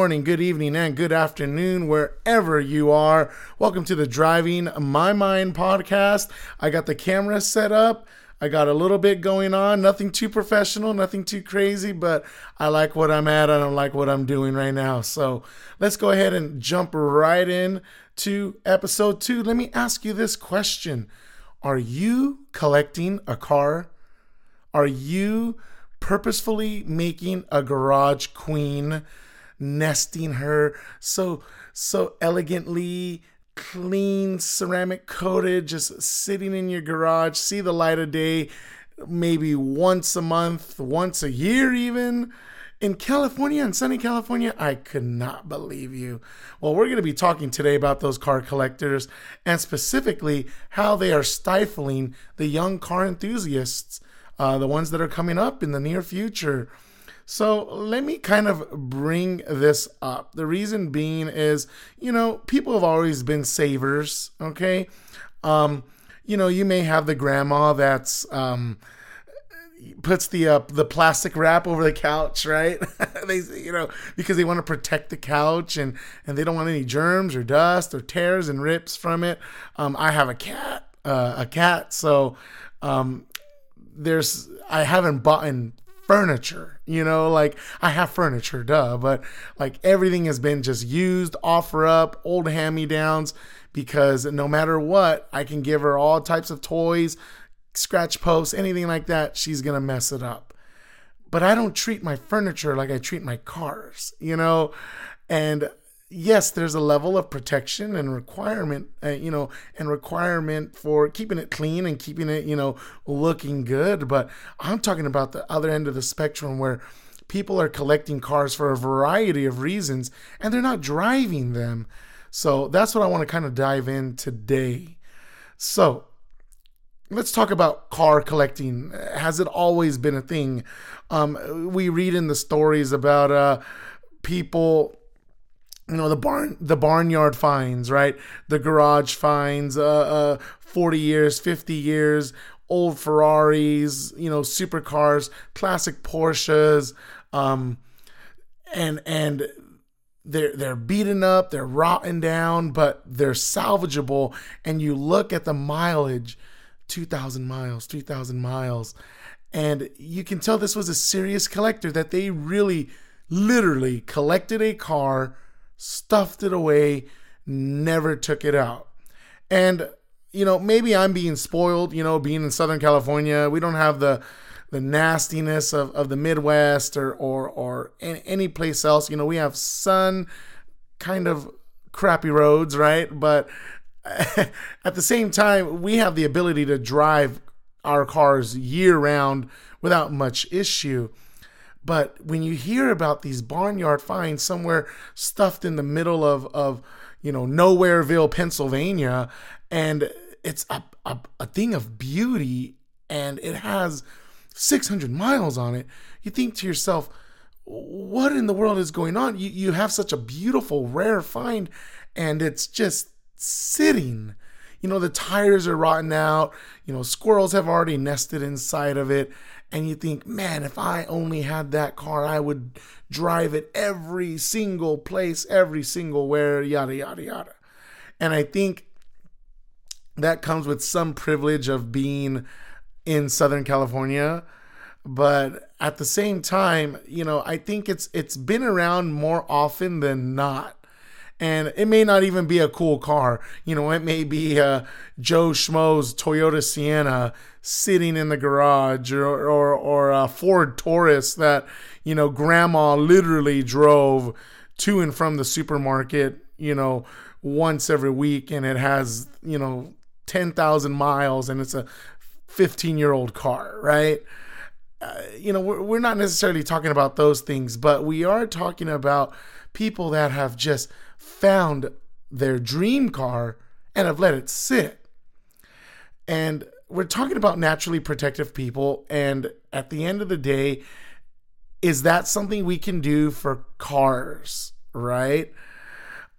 Morning, good evening, and good afternoon, wherever you are. Welcome to the Driving My Mind podcast. I got the camera set up. I got a little bit going on, nothing too professional, nothing too crazy, but I like what I'm at I like what I'm doing right now. So let's go ahead and jump right in to episode two. Let me ask you this question Are you collecting a car? Are you purposefully making a garage queen, nesting her so so elegantly clean ceramic coated just sitting in your garage see the light of day maybe once a month once a year even in California, in sunny California, I could not believe you. Well, we're going to be talking today about those car collectors and specifically how they are stifling the young car enthusiasts uh, the ones that are coming up in the near future. So let me kind of bring this up. The reason being is, you know, people have always been savers, okay? Um, you know, you may have the grandma that's um, puts the uh, the plastic wrap over the couch, right? they you know because they want to protect the couch and and they don't want any germs or dust or tears and rips from it. Um, I have a cat, uh, a cat, so um, there's I haven't bought furniture, you know, like I have furniture, duh, but like everything has been just used, offer up, old hand me downs, because no matter what, I can give her all types of toys, scratch posts, anything like that, she's gonna mess it up. But I don't treat my furniture like I treat my cars, you know, and yes, there's a level of protection and requirement, uh, you know, and requirement for keeping it clean and keeping it, you know, looking good. But I'm talking about the other end of the spectrum where people are collecting cars for a variety of reasons and they're not driving them. So that's what I want to kind of dive in today. So let's talk about car collecting. Has it always been a thing? Um, we read in the stories about uh, people you know the barn the barnyard finds right? The garage finds uh, uh 40 years 50 years old ferraris you know supercars classic porsches um and and they're they're beaten up they're rotten down but they're salvageable. And you look at the mileage 2000 miles 3000 miles and you can tell this was a serious collector that they really literally collected a car stuffed it away, never took it out. And you know, maybe I'm being spoiled, you know, being in Southern California. We don't have the the nastiness of, of the Midwest or or or any, any place else. You know, we have sun kind of crappy roads, right? But at the same time, we have the ability to drive our cars year round without much issue. But when you hear about these barnyard finds somewhere stuffed in the middle of, of you know, Nowhereville, Pennsylvania, and it's a, a, a thing of beauty and it has 600 miles on it, you think to yourself, what in the world is going on? You, you have such a beautiful, rare find, and it's just sitting. You know, the tires are rotten out. You know, squirrels have already nested inside of it and you think, man, if I only had that car, I would drive it every single place, every single where, yada, yada, yada. And I think that comes with some privilege of being in Southern California. But at the same time, you know, I think it's it's been around more often than not and it may not even be a cool car. You know, it may be a Joe Schmo's Toyota Sienna sitting in the garage, or or, or a Ford Taurus that you know Grandma literally drove to and from the supermarket. You know, once every week, and it has you know ten thousand miles, and it's a fifteen year old car, right? Uh, you know, we're, we're not necessarily talking about those things, but we are talking about people that have just found their dream car and have let it sit. And we're talking about naturally protective people. And at the end of the day, is that something we can do for cars, right?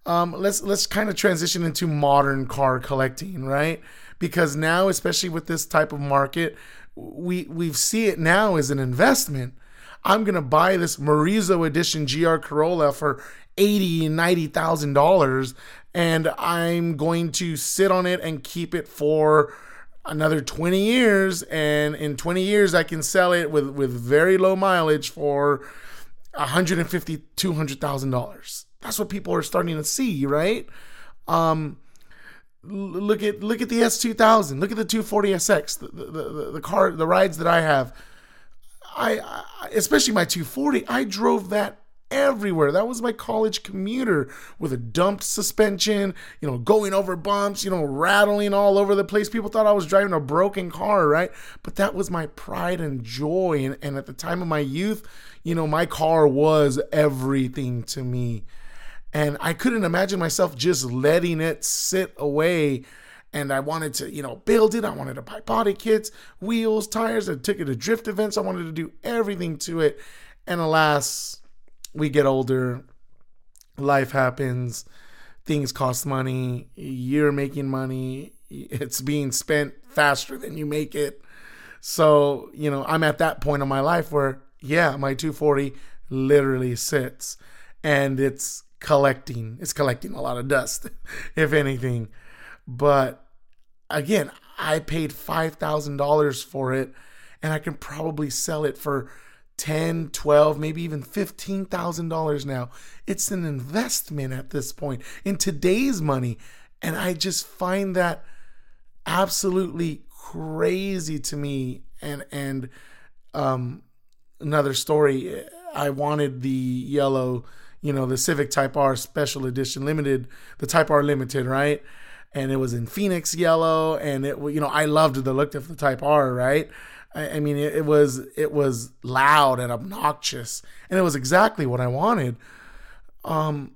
Um, let's let's kind of transition into modern car collecting, right? Because now, especially with this type of market, we we see it now as an investment. I'm gonna buy this Morizo edition GR Corolla for eighty and ninety thousand dollars, and I'm going to sit on it and keep it for another 20 years and in 20 years i can sell it with with very low mileage for 150 200000 dollars. That's what people are starting to see right? Um look at look at the s2000 look at the 240sx the, the, the, the car the rides that i have I, especially my 240 i drove that everywhere. That was my college commuter with a dumped suspension, you know, going over bumps, you know, rattling all over the place. People thought I was driving a broken car, right? But that was my pride and joy. And, and at the time of my youth, you know, my car was everything to me. And I couldn't imagine myself just letting it sit away. And I wanted to, you know, build it. I wanted to buy body kits, wheels, tires. I took it to drift events. I wanted to do everything to it. And alas, we get older, life happens, things cost money, you're making money, it's being spent faster than you make it. So, you know, I'm at that point in my life where, yeah, my 240 literally sits and it's collecting. It's collecting a lot of dust, if anything. But again, I paid $5,000 for it and I can probably sell it for 10, 12, maybe even $15,000 now. It's an investment at this point in today's money. And I just find that absolutely crazy to me. And, and, um, another story, I wanted the yellow, you know, the Civic Type R Special Edition Limited, the Type R Limited, right? And it was in Phoenix yellow, and it, you know, I loved the look of the Type R, right? I, I mean, it, it, was it was loud and obnoxious, and it was exactly what I wanted. Um,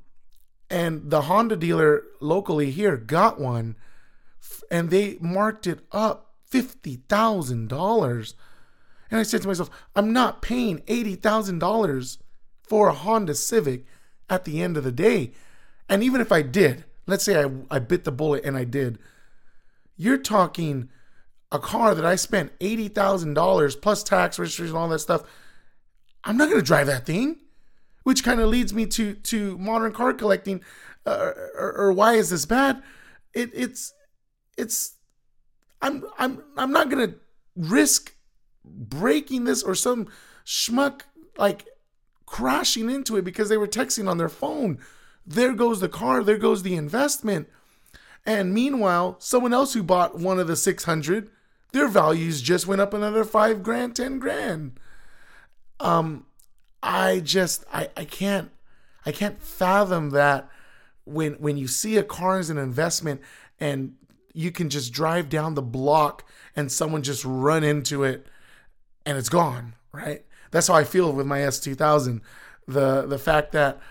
and the Honda dealer locally here got one, and they marked it up fifty thousand dollars. And I said to myself, I'm not paying eighty thousand dollars for a Honda Civic at the end of the day. And even if I did, let's say I, I bit the bullet and I did, you're talking a car that I spent $80,000 plus tax, registration, and all that stuff, I'm not going to drive that thing. Which kind of leads me to to modern car collecting, uh, or, or, why is this bad? It, it's it's I'm I'm I'm not gonna risk breaking this or some schmuck like crashing into it because they were texting on their phone. There goes the car. There goes the investment. And meanwhile, someone else who bought one of the 600 their values just went up another five grand, ten grand. Um, I just I, I can't I can't fathom that when when you see a car as an investment and you can just drive down the block and someone just run into it and it's gone, right? That's how I feel with my S2000. The the fact that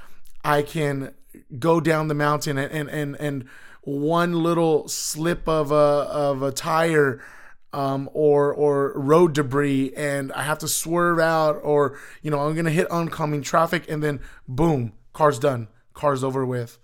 I can go down the mountain and and and, and one little slip of a of a tire um, or or road debris and I have to swerve out or you know I'm gonna hit oncoming traffic and then boom car's done. Car's over with.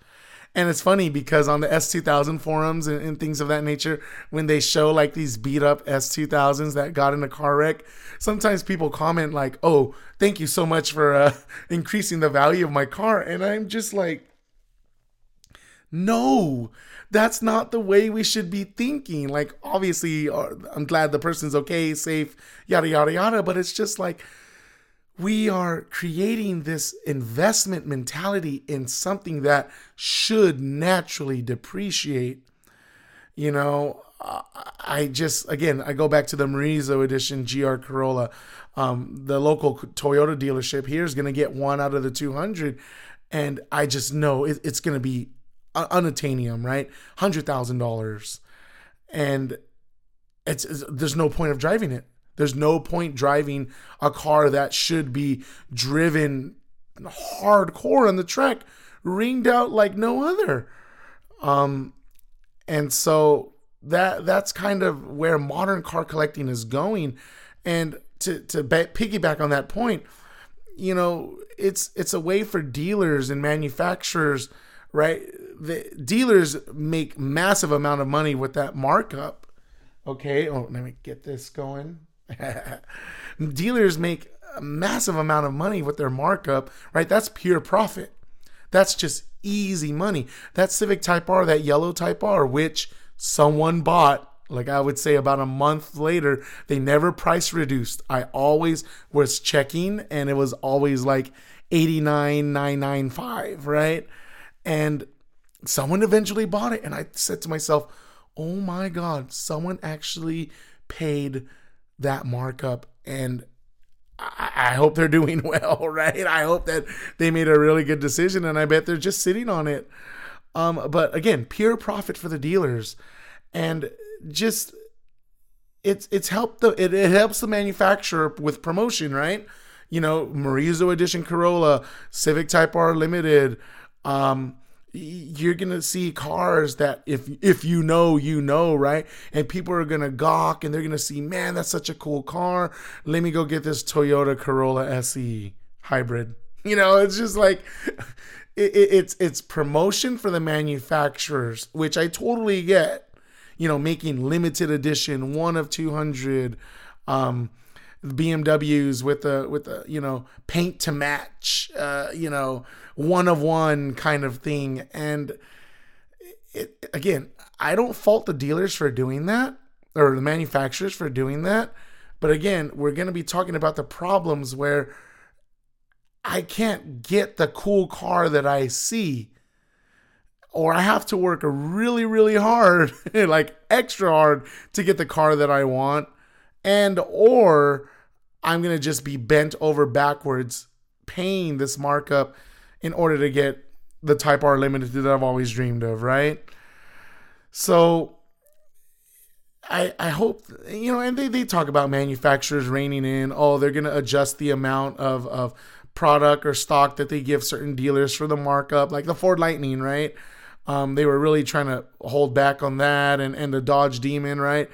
And it's funny because on the S2000 forums and, and, things of that nature, when they show like these beat up S2000s that got in a car wreck, sometimes people comment like, "Oh, thank you so much for uh, increasing the value of my car," and I'm just like, "No, that's not the way we should be thinking. Like, obviously, uh, I'm glad the person's okay, safe, yada, yada, yada. But it's just like we are creating this investment mentality in something that should naturally depreciate. You know, I just, again, I go back to the Morizo edition GR Corolla. Um, the local Toyota dealership here is going to get one out of the 200. And I just know it, it's going to be unattainium, right? Hundred thousand dollars, and it's, it's there's no point of driving it. There's no point driving a car that should be driven hardcore on the track, ringed out like no other. Um, and so that that's kind of where modern car collecting is going. And to to piggyback on that point, you know, it's it's a way for dealers and manufacturers, right? The dealers make massive amount of money with that markup. Okay, oh, let me get this going. dealers make a massive amount of money with their markup, right? That's pure profit. That's just easy money. That Civic Type R, that yellow Type R, which someone bought like I would say about a month later, they never price reduced. I always was checking and it was always like 89,995, right? And someone eventually bought it and I said to myself, "Oh my god, someone actually paid that markup and I, hope they're doing well, right? I hope that they made a really good decision, and I bet they're just sitting on it. Um, but again, pure profit for the dealers, and just it's it's helped the it, it helps the manufacturer with promotion, right? You know, Morizo Edition Corolla, Civic Type R Limited, um, you're gonna see cars that if if you know you know right? And people are gonna gawk and they're gonna see man that's such a cool car. Let me go get this toyota corolla se hybrid. You know it's just like it, it, it's it's promotion for the manufacturers which i totally get you know making limited edition one of 200 um BMWs with the with the you know paint to match, uh, you know one of one kind of thing. And it, again, I don't fault the dealers for doing that or the manufacturers for doing that. But again, we're going to be talking about the problems where I can't get the cool car that I see or I have to work really, really hard, like extra hard to get the car that I want. And or I'm going to just be bent over backwards paying this markup in order to get the Type R Limited that I've always dreamed of, right? So I I hope you know, and they, they talk about manufacturers reining in, oh, they're gonna adjust the amount of, of product or stock that they give certain dealers for the markup, like the Ford Lightning, right? Um, they were really trying to hold back on that and, and the Dodge Demon, right?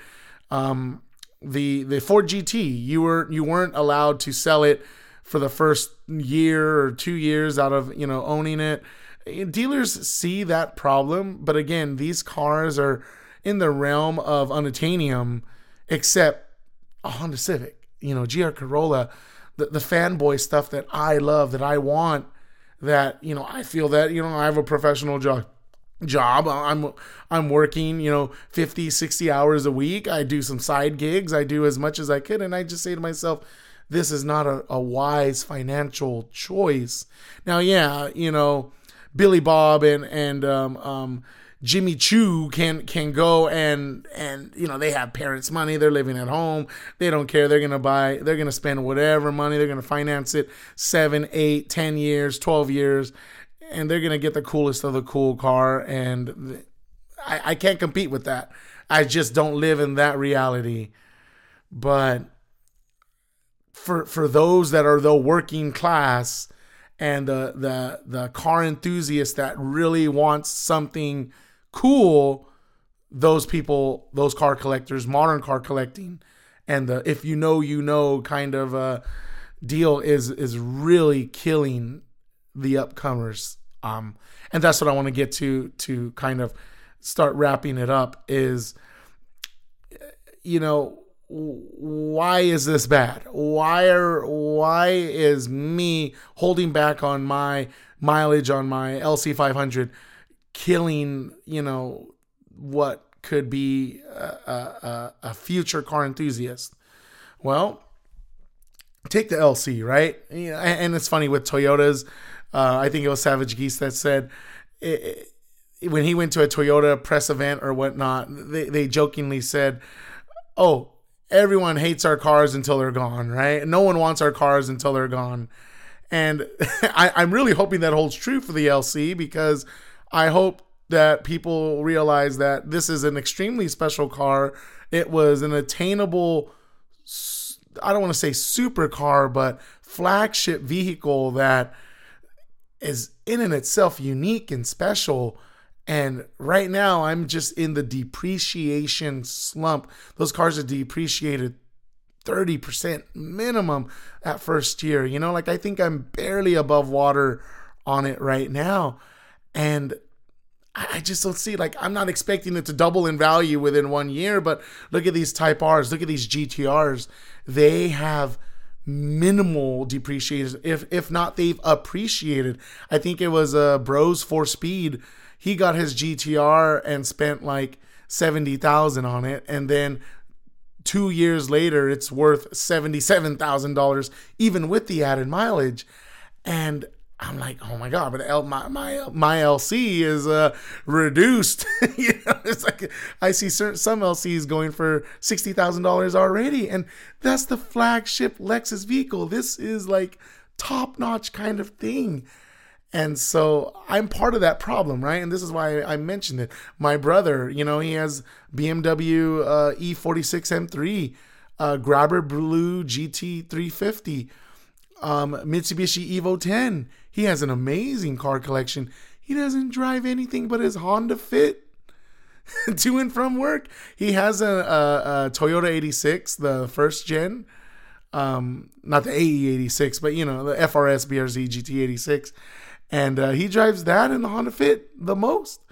Um, the the Ford GT, you were you weren't allowed to sell it for the first year or two years out of you know owning it. Dealers see that problem, but again, these cars are in the realm of unattainium, except a Honda Civic, you know, GR Corolla, the, the fanboy stuff that I love, that I want, that, you know, I feel that, you know, I have a professional job job i'm i'm working you know 50 60 hours a week i do some side gigs i do as much as i could and i just say to myself this is not a, a wise financial choice. Now, yeah, you know, Billy Bob and and um, um, Jimmy Choo can can go and and you know they have parents' money. They're living at home. They don't care. They're gonna buy. They're gonna spend whatever money. They're gonna finance it seven, eight, ten years, twelve years, and they're gonna get the coolest of the cool car. And I, I can't compete with that. I just don't live in that reality. But for for those that are the working class and the the the car enthusiast that really wants something cool those people those car collectors modern car collecting and the if you know you know kind of a deal is is really killing the upcomers um and that's what I want to get to to kind of start wrapping it up is you know why is this bad? Why are why is me holding back on my mileage on my LC500 killing, you know, what could be a, a, a future car enthusiast? Well, take the LC, right? And it's funny with Toyotas. Uh, I think it was Savage Geese that said it, it, when he went to a Toyota press event or whatnot, they, they jokingly said, "Oh, everyone hates our cars until they're gone, right? No one wants our cars until they're gone. And I, I'm really hoping that holds true for the LC because I hope that people realize that this is an extremely special car. It was an attainable, I don't want to say supercar, but flagship vehicle that is in and itself unique and special and right now, I'm just in the depreciation slump. Those cars are depreciated 30% minimum at first year. You know, like I think I'm barely above water on it right now. And I just don't see like I'm not expecting it to double in value within one year, but look at these Type R's, look at these GTRs. They have minimal depreciation if if not they've appreciated. I think it was uh bros for speed. He got his gtr and spent like 70000 on it. And then two years later it's worth $77000 even with the added mileage. And I'm like, oh my god, but L, my my my LC is uh, reduced. you know, it's like I see certain, some LCs going for sixty thousand dollars already, and that's the flagship Lexus vehicle. This is like top notch kind of thing, and so I'm part of that problem, right? And this is why I mentioned it. My brother, you know, he has BMW uh, E46 M3, uh, Grabber Blue GT 350 um, Mitsubishi Evo 10. He has an amazing car collection. He doesn't drive anything but his Honda Fit to and from work. He has a, a, a Toyota 86, the first gen. Um, not the AE86, but you know, the FRS BRZ GT86. And uh, he drives that in the Honda Fit the most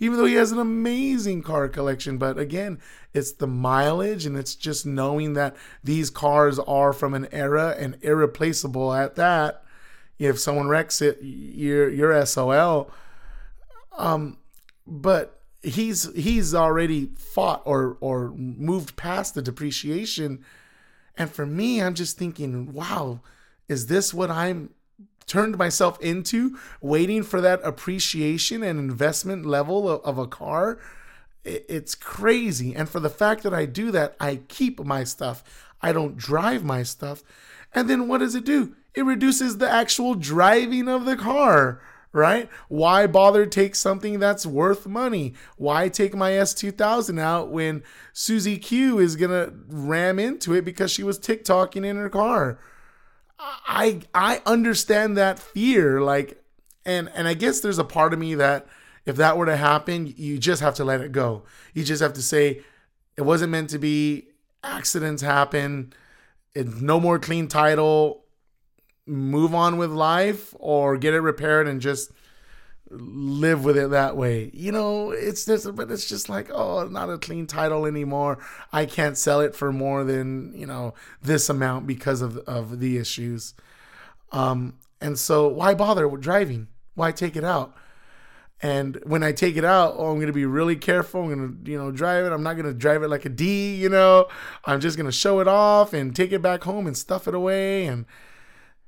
even though he has an amazing car collection. But again, it's the mileage and it's just knowing that these cars are from an era and irreplaceable at that. If someone wrecks it, you're you're SOL. Um, but he's he's already fought or or moved past the depreciation. And for me, I'm just thinking, wow, is this what I'm turned myself into waiting for that appreciation and investment level of, of a car it's crazy and for the fact that i do that i keep my stuff i don't drive my stuff and then what does it do it reduces the actual driving of the car right why bother take something that's worth money why take my s2000 out when susie q is gonna ram into it because she was tiktoking in her car I I understand that fear like and and I guess there's a part of me that if that were to happen, you just have to let it go. You just have to say it wasn't meant to be. Accidents happen. It's no more clean title. Move on with life or get it repaired and just live with it that way. You know, it's just, but it's just like, oh, not a clean title anymore. I can't sell it for more than, you know, this amount because of, of the issues. Um, and so why bother with driving? Why take it out? And when I take it out, oh, I'm to be really careful. I'm to, you know, drive it. I'm not to drive it like a D, you know. I'm just to show it off and take it back home and stuff it away. And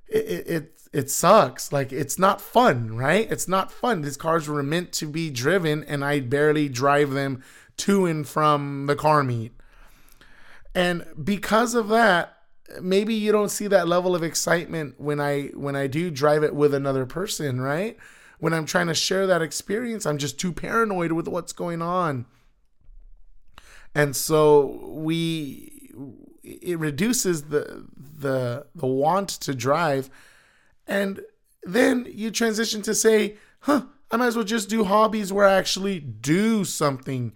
it, it, it sucks. Like it's not fun, right? It's not fun. These cars were meant to be driven, and I barely drive them to and from the car meet. And because of that, maybe you don't see that level of excitement when I when I do drive it with another person, right? When I'm trying to share that experience, I'm just too paranoid with what's going on. And so we it reduces the the the want to drive and then you transition to say, huh, I might as well just do hobbies where I actually do something.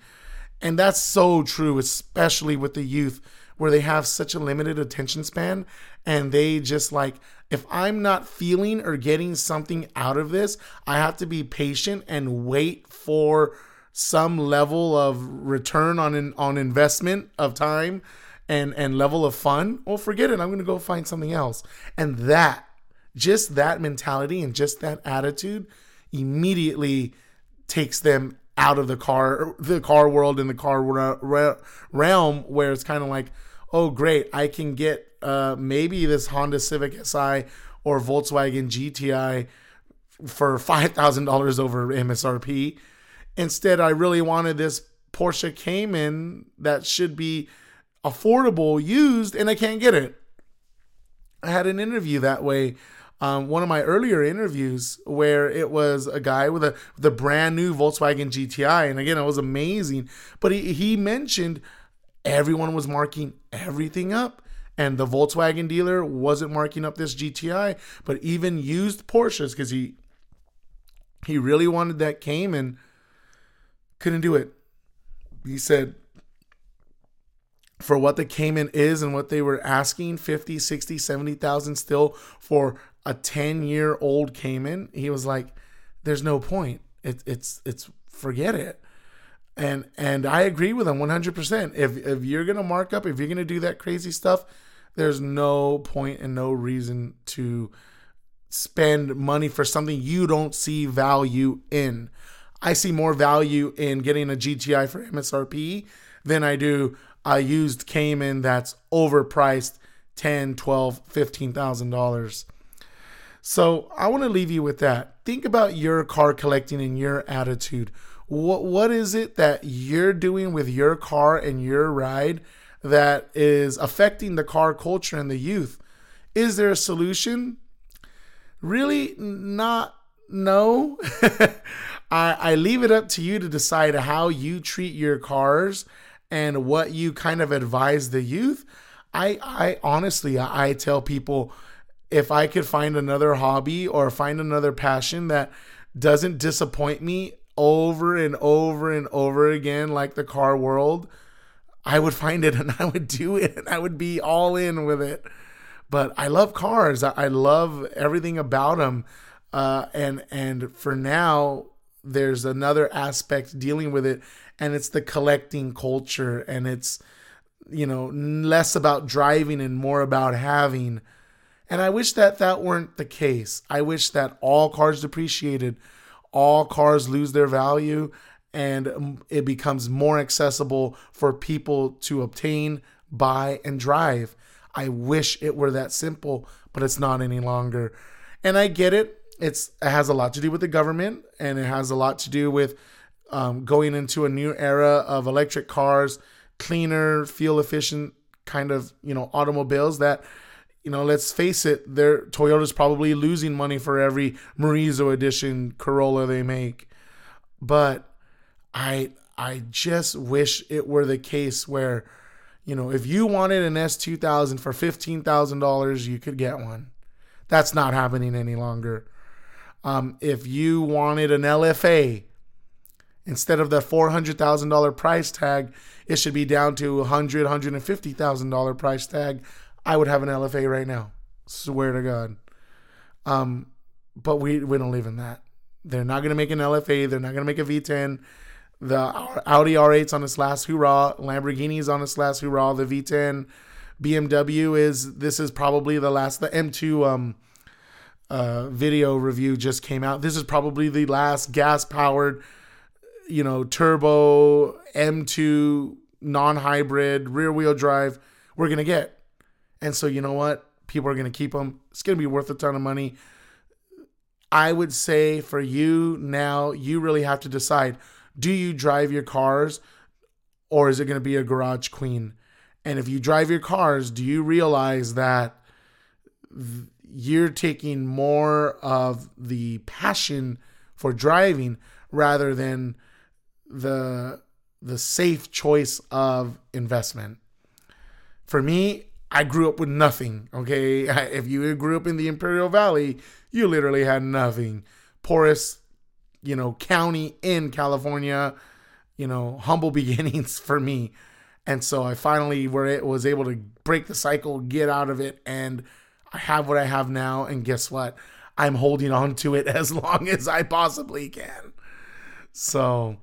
And that's so true, especially with the youth where they have such a limited attention span and they just like, if I'm not feeling or getting something out of this, I have to be patient and wait for some level of return on an, on investment of time and and level of fun. Well, forget it. I'm to go find something else. And that just that mentality and just that attitude immediately takes them out of the car the car world and the car realm where it's kind of like oh great i can get uh, maybe this honda civic si or volkswagen gti for $5000 over msrp instead i really wanted this porsche cayman that should be affordable used and i can't get it i had an interview that way um, one of my earlier interviews where it was a guy with a the brand new Volkswagen GTI, and again, it was amazing. But he he mentioned everyone was marking everything up, and the Volkswagen dealer wasn't marking up this GTI, but even used Porsches because he he really wanted that Cayman, couldn't do it. He said for what the Cayman is and what they were asking 50, 60, 70,000 still for a 10 year old Cayman, he was like, there's no point. It, it's, it's, forget it. And, and I agree with him 100%. If, if you're going to mark up, if you're going to do that crazy stuff, there's no point and no reason to spend money for something you don't see value in. I see more value in getting a GTI for MSRP than I do a used Cayman that's overpriced 10, 12, 15,000 dollars. So I want to leave you with that. Think about your car collecting and your attitude. What what is it that you're doing with your car and your ride that is affecting the car culture and the youth? Is there a solution? Really not no. I, I leave it up to you to decide how you treat your cars and what you kind of advise the youth. I I honestly I tell people if I could find another hobby or find another passion that doesn't disappoint me over and over and over again like the car world, I would find it and I would do it and I would be all in with it. But I love cars. I love everything about them. Uh, and and for now, there's another aspect dealing with it, and it's the collecting culture, and it's you know less about driving and more about having. And I wish that that weren't the case. I wish that all cars depreciated, all cars lose their value, and um, it becomes more accessible for people to obtain, buy, and drive. I wish it were that simple, but it's not any longer. And I get it. It's it has a lot to do with the government, and it has a lot to do with um, going into a new era of electric cars, cleaner, fuel efficient kind of you know automobiles that you know, let's face it, their Toyota's probably losing money for every Morizo edition Corolla they make. But I I just wish it were the case where, you know, if you wanted an S2000 for $15,000, you could get one. That's not happening any longer. Um, if you wanted an LFA, instead of the $400,000 price tag, it should be down to a $100,000, $150,000 price tag. I would have an LFA right now. Swear to God. Um, but we we don't live in that. They're not gonna make an LFA. They're not gonna make a V10. The Audi R8's on its last hurrah. Lamborghini's on its last hurrah. The V10, BMW is this is probably the last. The M2 um, uh, video review just came out. This is probably the last gas powered, you know, turbo M2 non hybrid rear wheel drive we're gonna get. And so, you know what? People are going to keep them. It's going to be worth a ton of money. I would say for you now, you really have to decide do you drive your cars or is it going to be a garage queen? And if you drive your cars, do you realize that you're taking more of the passion for driving rather than the the safe choice of investment? For me, I grew up with nothing. Okay, if you grew up in the Imperial Valley, you literally had nothing. Poorest, you know, county in California. You know, humble beginnings for me, and so I finally were was able to break the cycle, get out of it, and I have what I have now. And guess what? I'm holding on to it as long as I possibly can. So,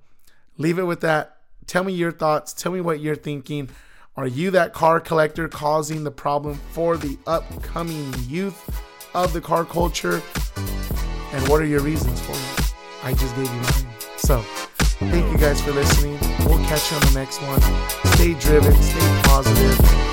leave it with that. Tell me your thoughts. Tell me what you're thinking. Are you that car collector causing the problem for the upcoming youth of the car culture? And what are your reasons for it? I just gave you mine. So, thank you guys for listening. We'll catch you on the next one. Stay driven, stay positive